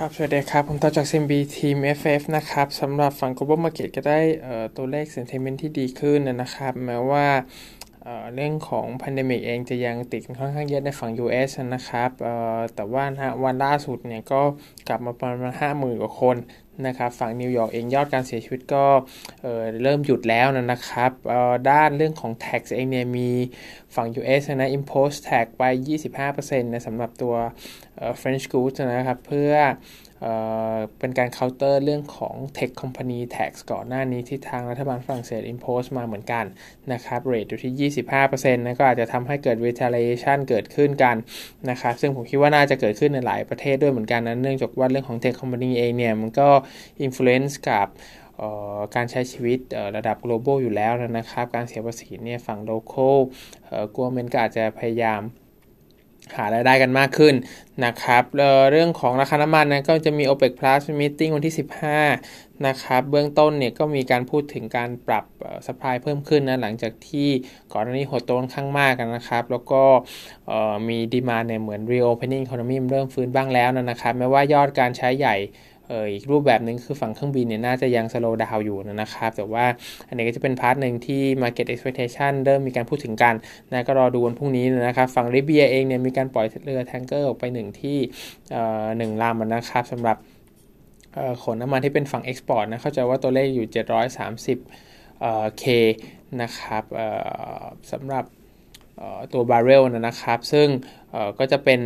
ครับ สวัสดีครับ ผมต่อจาก CMB ทีม FF นะครับสำหรับฝั่ง global market ก็ได้ตัวเลข sentiment ที่ดีขึ้นนะครับ แม้ว่าเรื่องของ pandemic เองจะยังติดค่อนข้างเยอะในฝั่ง US นะครับแต่ว่าวันล่าสุดเนี่ยก็กลับมาประมาณ 50,000 กว่าคน นะครับฝั่งนิวยอร์กเองยอดการเสียชีวิตก็เเริ่มหยุดแล้วนะครับด้านเรื่องของ tax เองเนี่ยมีฝั่ง US นะ impose tax ไป 25%นะสำหรับตัว French goods นะครับ เพื่อ เป็นการเคาน์เตอร์เรื่องของ Tech Company Tax ก่อนหน้านี้ที่ทางรัฐบาลฝรั่งเศส impose มาเหมือนกันนะครับเรทอยู่ที่ 25%นะก็อาจจะทำให้เกิด retaliation เกิดขึ้นกันนะครับ ซึ่งผมคิดว่าน่าจะเกิดขึ้นในหลายประเทศด้วยเหมือนกันนะเนื่องจากว่าเรื่องของ Tech Company เองเนี่ย มันก็ influence กับการใช้ชีวิตระดับ global อยู่แล้วนะครับ การเสียภาษีเนี่ยฝั่ง local กัวเมนก็อาจจะพยายาม หารายได้กันมากขึ้นนะครับ เรื่องของราคาน้ำมันนะก็จะมี OPEC Plus Meeting วันที่ 15 นะครับ เบื้องต้นเนี่ยก็มีการพูดถึงการปรับสป라이เพิ่มขึ้นนะหลังจากที่ก่อนหน้านี้หดตัวค่อนข้างมากกันนะครับ แล้วก็มีดีมาเนี่ยเหมือน reopening economy เริ่มฟื้นบ้างแล้วนะครับแม้ว่ายอดการใช้ใหญ่ อออีกรูปแบบหนึ่งคือฝั่งเครื่องบินเนี่ยน่าจะยัง slow down อยู่นะครับ แต่ว่าอันนี้ก็จะเป็น part หนึ่งที่ market expectation เริ่มมีการพูดถึงกันนะก็รอดูวันพรุ่งนี้นะครับฝั่งลิเบียเองเนี่ยมีการปล่อยเรือ tanker ออกไปหนึ่งที่หนึ่งลำนะครับสำหรับขนน้ำมันที่เป็นฝั่ง export นะเข้าใจว่าตัวเลขอยู่ 730 k นะครับสำหรับตัวบาร์เรลนะครับ ซึ่งก็จะเป็น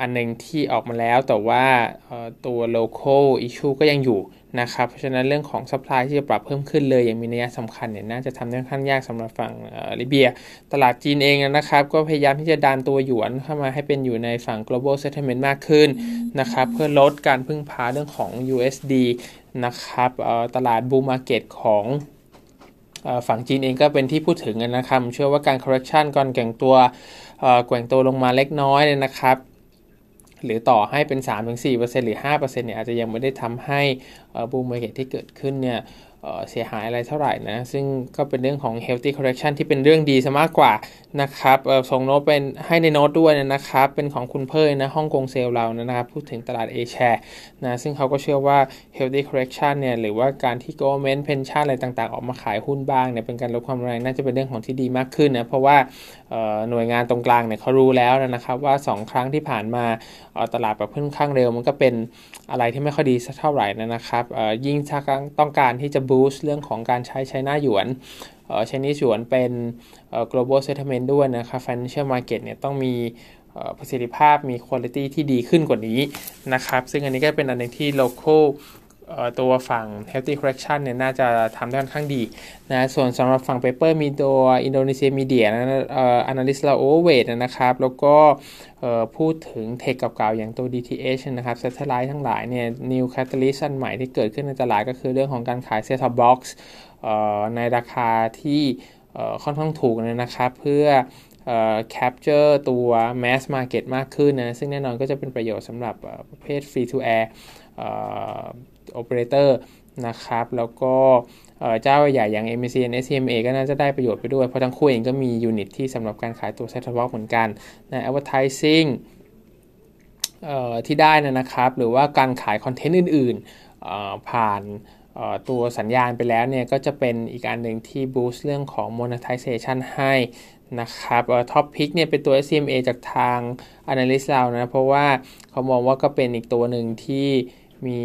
อันหนึ่งที่ออกมาแล้วแต่ว่าตัว local issue ก็ยังอยู่นะครับ เพราะฉะนั้นเรื่องของ supply ที่จะปรับเพิ่มขึ้นเลย อย่างมีนัยสำคัญเนี่ยน่าจะทำได้ค่อนข้างยากสำหรับฝั่งลิเบีย ตลาดจีนเองนะครับ ก็พยายามที่จะดันตัวหยวนเข้ามาให้เป็นอยู่ในฝั่ง global settlement มากขึ้นนะครับ เพื่อลดการพึ่งพาเรื่องของ USD นะครับตลาด bull market ของฝั่งจีนเองก็เป็นที่พูดถึงนะครับ เชื่อว่าการ correction ก่อนแก่งตัวแกว่งตัวลงมาเล็กน้อยเลยนะครับ หรือต่อให้เป็น 3-4%หรือ5%เนี่ยอาจจะยังไม่ได้ทำให้ bull market ที่เกิดขึ้นเนี่ย เสียหายอะไรเท่าไหร่นะ ซึ่งก็เป็นเรื่องของ healthy correction ที่เป็นเรื่องดีซะมากกว่านะครับส่งโน้ตเป็นให้ในโน้ตด้วยนะครับ เป็นของคุณเพิ่นะฮ่องกงเซลเรานะครับ พูดถึงตลาด A share นะซึ่งเขาก็เชื่อว่า healthy correction เนี่ยหรือว่าการที่ government pension อะไรต่างๆ ออกมาขายหุ้นบ้างเนี่ยเป็นการลดความแรงน่าจะเป็นเรื่องของที่ดีมากขึ้นนะ เพราะว่าหน่วยงานตรงกลางเนี่ยเขารู้แล้วนะครับว่า 2 ครั้งที่ผ่านมาตลาดแบบค่อนข้างเร็วมันก็เป็นอะไรที่ไม่ค่อยดีสักเท่าไหร่นะครับยิ่งถ้าต้องการที่จะบูสต์เรื่องของการใช้ใช้หน้าหยวนไช้นิหยวนเป็น global settlement ด้วยนะครับ financial market เนี่ยต้องมีประสิทธิภาพมีคุณภาพที่ดีขึ้นกว่านี้นะครับ ซึ่งอันนี้ก็เป็นอันหนึ่งที่ local ตัวฝั่ง healthy correction เนี่ยน่าจะทำได้ค่อนข้างดีนะส่วนสำหรับฝั่ง paper มีตัวอินโดนีเซียมีเดียนะเอ่อ analyst เรา overweight นะครับ แล้วก็พูดถึงเทคเก่าๆ อย่างตัว DTH นะครับ satellite ทั้งหลายเนี่ย new catalyst ใหม่ที่เกิดขึ้นในตลาดก็คือเรื่องของการขาย set top box ในราคาที่ค่อนข้างถูกนะครับ เพื่อ capture ตัว mass market มากขึ้นนะ ซึ่งแน่นอนก็จะเป็นประโยชน์สำหรับประเภท free to air operator นะครับ แล้วก็เจ้าใหญ่อย่าง MCN SCMA ก็น่าจะได้ประโยชน์ไปด้วย เพราะทั้งคู่เองก็มี unit ที่สำหรับการขายตัว set top box เหมือนกันนะ advertising ที่ได้นะครับ หรือว่าการขาย content อื่นๆผ่านตัวสัญญาณไปแล้วเนี่ย ก็จะเป็นอีกอันหนึ่งที่ boost เรื่องของ monetization ให้นะครับ top pick เนี่ยเป็นตัว SCMA จากทาง analyst เรานะ เพราะว่าเขามองว่าก็เป็นอีกตัวหนึ่งที่ มี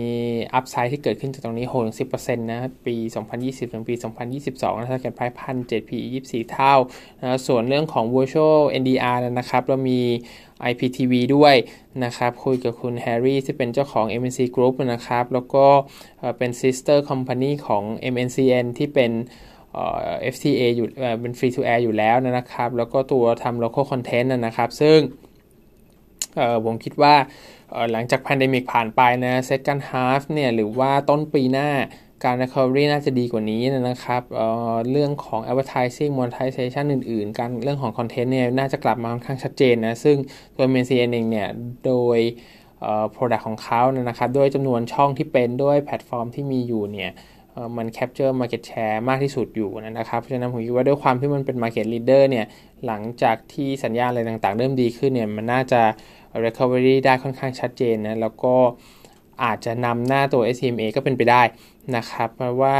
อัพไซด์ที่เกิดขึ้นจากตรงนี้โหถึง10%นะปี 2020 ถึงปี 2022 นะถ้าเกิดไพ่พันเจ็ด PE 24 เท่านะส่วนเรื่องของ virtual NDR นะครับ เรามี IPTV ด้วยนะครับ คุยกับคุณแฮร์รี่ที่เป็นเจ้าของ MNC Group นะครับ แล้วก็เป็น sister company ของ MNCN ที่เป็น FTA อยู่เป็น free to air อยู่แล้วนะครับ แล้วก็ตัวทำ local content นะครับ ซึ่ง ผมคิดว่าหลังจาก pandemic ผ่านไปนะ second half เนี่ยหรือว่าต้นปีหน้าการ recovery น่าจะดีกว่านี้นะครับเรื่องของ advertising monetization อื่น ๆ การเรื่องของ content เนี่ยน่าจะกลับมาค่อนข้างชัดเจนนะ ซึ่งตัว MCN เองเนี่ยโดย product ของเขานะครับด้วยจำนวนช่องที่เป็นด้วยแพลตฟอร์มที่มีอยู่เนี่ยมัน capture market share มากที่สุดอยู่นะครับ เพราะฉะนั้นผมคิดว่าด้วยความที่มันเป็น market leader เนี่ยหลังจากที่สัญญาณอะไรต่าง ๆ เริ่มดีขึ้นเนี่ยมันน่าจะ recovery ได้ค่อนข้างชัดเจนนะ แล้วก็อาจจะนำหน้าตัว SMA ก็เป็นไปได้นะครับเพราะว่า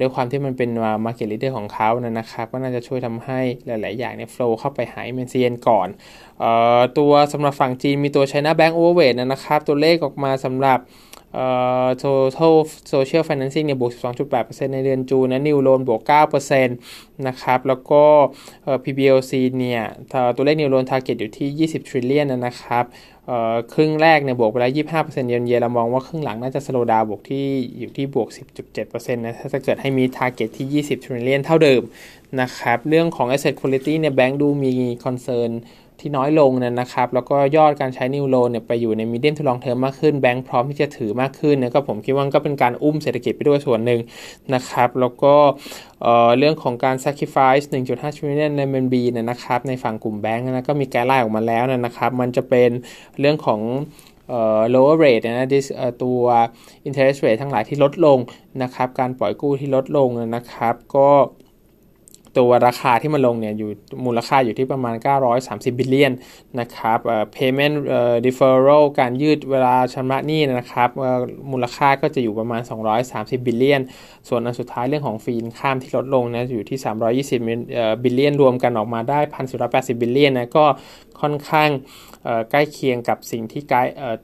ด้วยความที่มันเป็น market leader ของเขานะครับ ก็น่าจะช่วยทำให้หลาย ๆ อย่างเนี่ย flow เข้าไปหายเมนเซียนก่อนออตัวสำหรับฝั่งจีนมีตัว China Bank Overweight นะครับ ตัวเลขออกมาสำหรับ total social financing เนี่ยบวก 12.8%ในเดือนจูนนะ new loan บวก 9%นะครับ แล้วก็ PBLC เนี่ย ตัวเลข new loan target อยู่ที่ 20 trillion นะครับครึ่งแรกเนี่ยบวกไปแล้ว 25%เยนเยนเรามองว่าครึ่งหลังน่าจะสโลดาวบวกที่อยู่ที่บวก 10.7%นะถ้าจะเกิดให้มี target ที่ 20 trillion เท่าเดิมนะครับ เรื่องของ asset quality เนี่ยแบงค์ดูมี concern ที่น้อยลงนะครับ แล้วก็ยอดการใช้นิวโลเนี่ยไปอยู่ในมีเดียมทูลองเทอมมากขึ้นแบงค์พร้อมที่จะถือมากขึ้นนะก็ผมคิดว่าก็เป็นการอุ้มเศรษฐกิจไปด้วยส่วนหนึ่งนะครับ แล้วก็เรื่องของการ sacrifice 1.5 trillion ใน MNB เนี่ยนะครับ ในฝั่งกลุ่มแบงค์นะก็มีแกไลน์ออกมาแล้วนะครับ มันจะเป็นเรื่องของ lower rate นะตัว interest rate ทั้งหลายที่ลดลงนะครับ การปล่อยกู้ที่ลดลงนะครับ ก็ ตัวราคาที่มันลงเนี่ยอยู่มูลค่าอยู่ที่ประมาณ 930 บิลเลียนนะครับ payment deferral การยืดเวลาชำระหนี้นะครับมูลค่าก็จะอยู่ประมาณ 230 billion ส่วนอันสุดท้ายเรื่องของ fee income ที่ลดลงนะอยู่ที่ 320 billion รวมกันออกมาได้1,480 billion นะก็ค่อนข้างใกล้เคียงกับสิ่งที่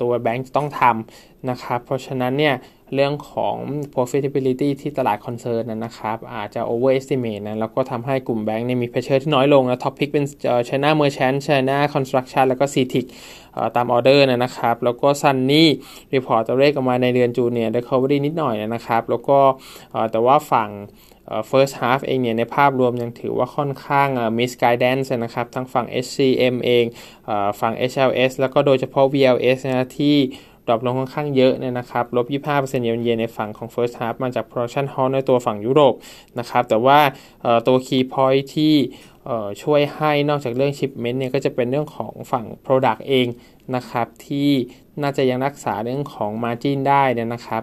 ตัวแบงก์ต้องทำนะครับ เพราะฉะนั้นเนี่ยเรื่องของ profitability ที่ตลาด concern นะครับ อาจจะ overestimate นะแล้วก็ทำให้กลุ่มแบงก์เนี่ยมี pressure ที่น้อยลงนะ top pick เป็น China Merchant China Construction แล้วก็ CITIC ตามออเดอร์นะครับ แล้วก็ Sunny report ตัวเลขออกมาในเดือน June เนี่ย recovery นิดหน่อยนะครับ แล้วก็แต่ว่าฝั่ง first half เองเนี่ยในภาพรวมยังถือว่าค่อนข้าง miss guidance นะครับ ทั้งฝั่ง HCM เองฝั่ง HLS แล้วก็โดยเฉพาะ VLS นะที่ drop ลงค่อนข้างเยอะเนี่ยนะครับลบ 25%เยนเยนในฝั่งของ first half มาจาก production halt ในตัวฝั่งยุโรปนะครับแต่ว่าตัว key point ที่ช่วยให้นอกจากเรื่อง shipment เนี่ยก็จะเป็นเรื่องของฝั่ง product เองนะครับที่น่าจะยังรักษาเรื่องของ margin ได้นะครับ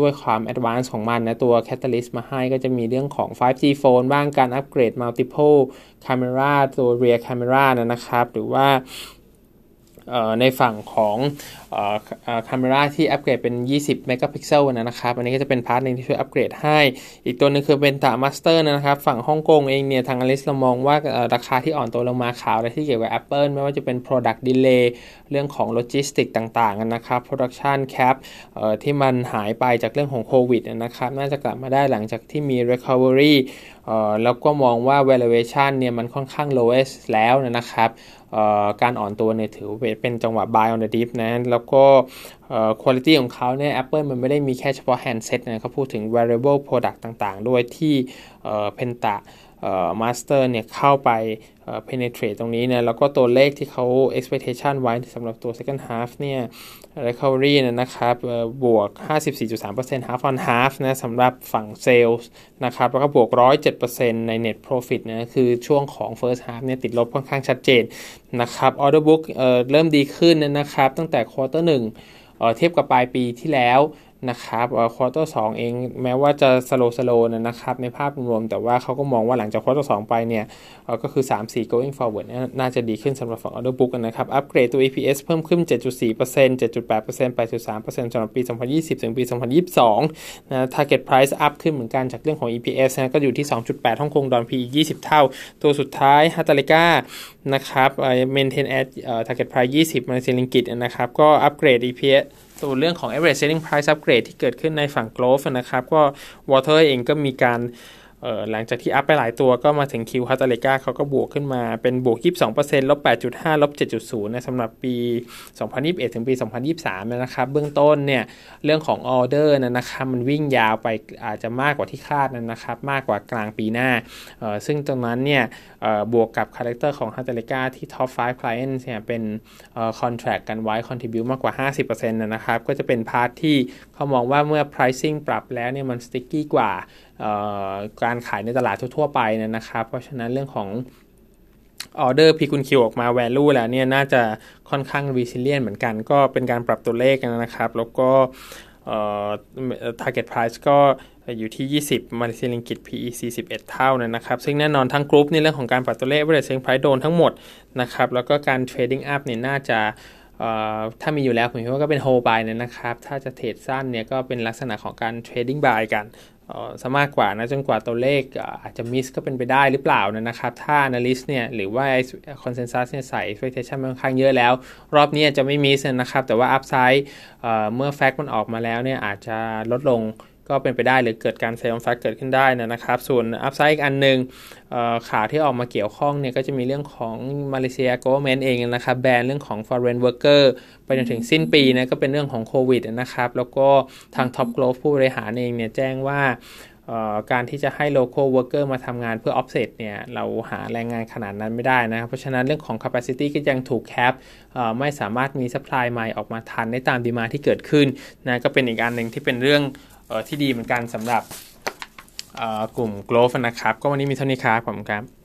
ด้วยความ advanced ของมันนะตัว catalyst มาให้ก็จะมีเรื่องของ 5G phone บ้างการอัปเกรด multiple camera ตัว rear camera นะครับหรือว่าในฝั่งของ คาเมราที่อัปเกรดเป็น 20 เมกะพิกเซลนะครับ อันนี้ก็จะเป็น part นึงที่ช่วยอัปเกรดให้ อีกตัวนึงคือเพนตามาสเตอร์นะครับ ฝั่งฮ่องกงเองเนี่ย ทาง analyst เรามองว่าราคาที่อ่อนตัวลงมาข่าวอะไรที่เกี่ยวกับ Apple ไม่ว่าจะเป็น Product Delay เรื่องของโลจิสติกต่างๆนะครับ Production Cap ที่มันหายไปจากเรื่องของโควิดนะครับ น่าจะกลับมาได้หลังจากที่มี Recovery แล้วก็มองว่า valuation เนี่ยมันค่อนข้าง lowest แล้วนะครับการอ่อนตัวเนี่ยถือเป็นจังหวะ buy on the dip นะแล้วก็คุณภาพของเขาเนี่ย Apple มันไม่ได้มีแค่เฉพาะ handset นะเขาพูดถึง wearable product ต่างๆ ด้วยที่เพนตา มาสเตอร์เนี่ยเข้าไป penetrate ตรงนี้นะแล้วก็ตัวเลขที่เขา expectation ไว้สำหรับตัว second half เนี่ย recovery นะครับบวก 54.3% half on half นะสำหรับฝั่ง sales นะครับ แล้วก็บวก 107%ใน net profit นะคือช่วงของ first half เนี่ยติดลบค่อนข้างชัดเจนนะครับ order book เริ่มดีขึ้นนะครับ ตั้งแต่ quarter 1เทียบกับปลายปีที่แล้ว นะครับ quarter 2 เองแม้ว่าจะ slow slow นะครับในภาพรวมแต่ว่าเขาก็มองว่าหลังจาก quarter 2 ไปเนี่ยก็คือ 3-4 going forward น่าจะดีขึ้นสำหรับฝั่ง order book นะครับ อัปเกรดตัว EPS เพิ่มขึ้น 7.4% 7.8% 8.3%สำหรับปี 2020 ถึงปี 2022 นะ target price up ขึ้นเหมือนกันจากเรื่องของ EPS นะก็อยู่ที่ 2.8ฮ่องกงดอลลาร์ PE 20 เท่า ตัวสุดท้าย Hartalega นะครับ maintain at target price 20 มาเลเซียริงกิตนะครับ ก็ upgrade EPS ส่วนเรื่องของ average selling price upgrade ที่เกิดขึ้นในฝั่ง glove นะครับ ก็ water เองก็มีการ หลังจากที่อัพไปหลายตัวก็มาถึงคิว Hartalega เขาก็บวกขึ้นมาเป็นบวก 22%ลบ 8.5 ลบ 7.0 นะสำหรับปี 2021 ถึงปี 2023 นะครับ เบื้องต้นเนี่ย เรื่องของออเดอร์นะครับมันวิ่งยาวไปอาจจะมากกว่าที่คาดนะครับ มากกว่ากลางปีหน้า ซึ่งตรงนั้นเนี่ยบวกกับ character ของ Hartalega ที่ top 5 clients เนี่ยเป็น contract กันไว้ contribute มากกว่า 50%นะครับก็จะเป็น part ที่เขามองว่าเมื่อ pricing ปรับแล้วเนี่ยมัน sticky กว่าการขายในตลาดทั่วๆไปนะครับ เพราะฉะนั้นเรื่องของออเดอร์ P คูณ Q ออกมา value แล้วเนี่ยน่าจะค่อนข้าง resilient เหมือนกัน ก็เป็นการปรับตัวเลขนะครับ แล้วก็ target price ก็อยู่ที่ 20 มาเลเซียริงกิต PE 41 เท่านะครับ ซึ่งแน่นอนทั้งกรุ๊ปในเรื่องของการปรับตัวเลข average selling price โดนทั้งหมดนะครับ แล้วก็การ trading up เนี่ยน่าจะ ถ้ามีอยู่แล้วผมคิดว่าก็เป็นโฮบายนะครับ ถ้าจะ trade สั้นเนี่ยก็เป็นลักษณะของการ trading buy กันซะมากกว่านะจนกว่าตัวเลขอาจจะ miss ก็เป็นไปได้หรือเปล่านะครับ ถ้า analyst เนี่ยหรือว่า consensus เนี่ยใส่ expectation ค่อนข้างเยอะแล้ว รอบนี้จะไม่ miss นะครับ แต่ว่า upside เมื่อ fact มันออกมาแล้วเนี่ยอาจจะลดลง ก็เป็นไปได้หรือเกิดการ sell fact เกิดขึ้นได้นะครับ ส่วน upside อีกอันหนึ่งข่าวที่ออกมาเกี่ยวข้องเนี่ยก็จะมีเรื่องของมาเลเซียโก o v e r n m e n t เองนะครับ ban เรื่องของ foreign worker ไปจนถึงสิ้นปีนะก็เป็นเรื่องของโควิดนะครับ แล้วก็ทาง Top Glove ผู้บริหารเองเนี่ยแจ้งว่าการที่จะให้ local worker มาทำงานเพื่อ offset เนี่ยเราหาแรงงานขนาดนั้นไม่ได้นะครับ เพราะฉะนั้นเรื่องของ capacity ก็ยังถูก capไม่สามารถมี supply ใหม่ออกมาทันได้ตามดีมาที่เกิดขึ้นนะก็เป็นอีกอันหนึ่งที่เป็นเรื่อง ที่ดีเหมือนกันสำหรับกลุ่ม Growth นะครับ ก็วันนี้มีเท่านี้ครับผมครับ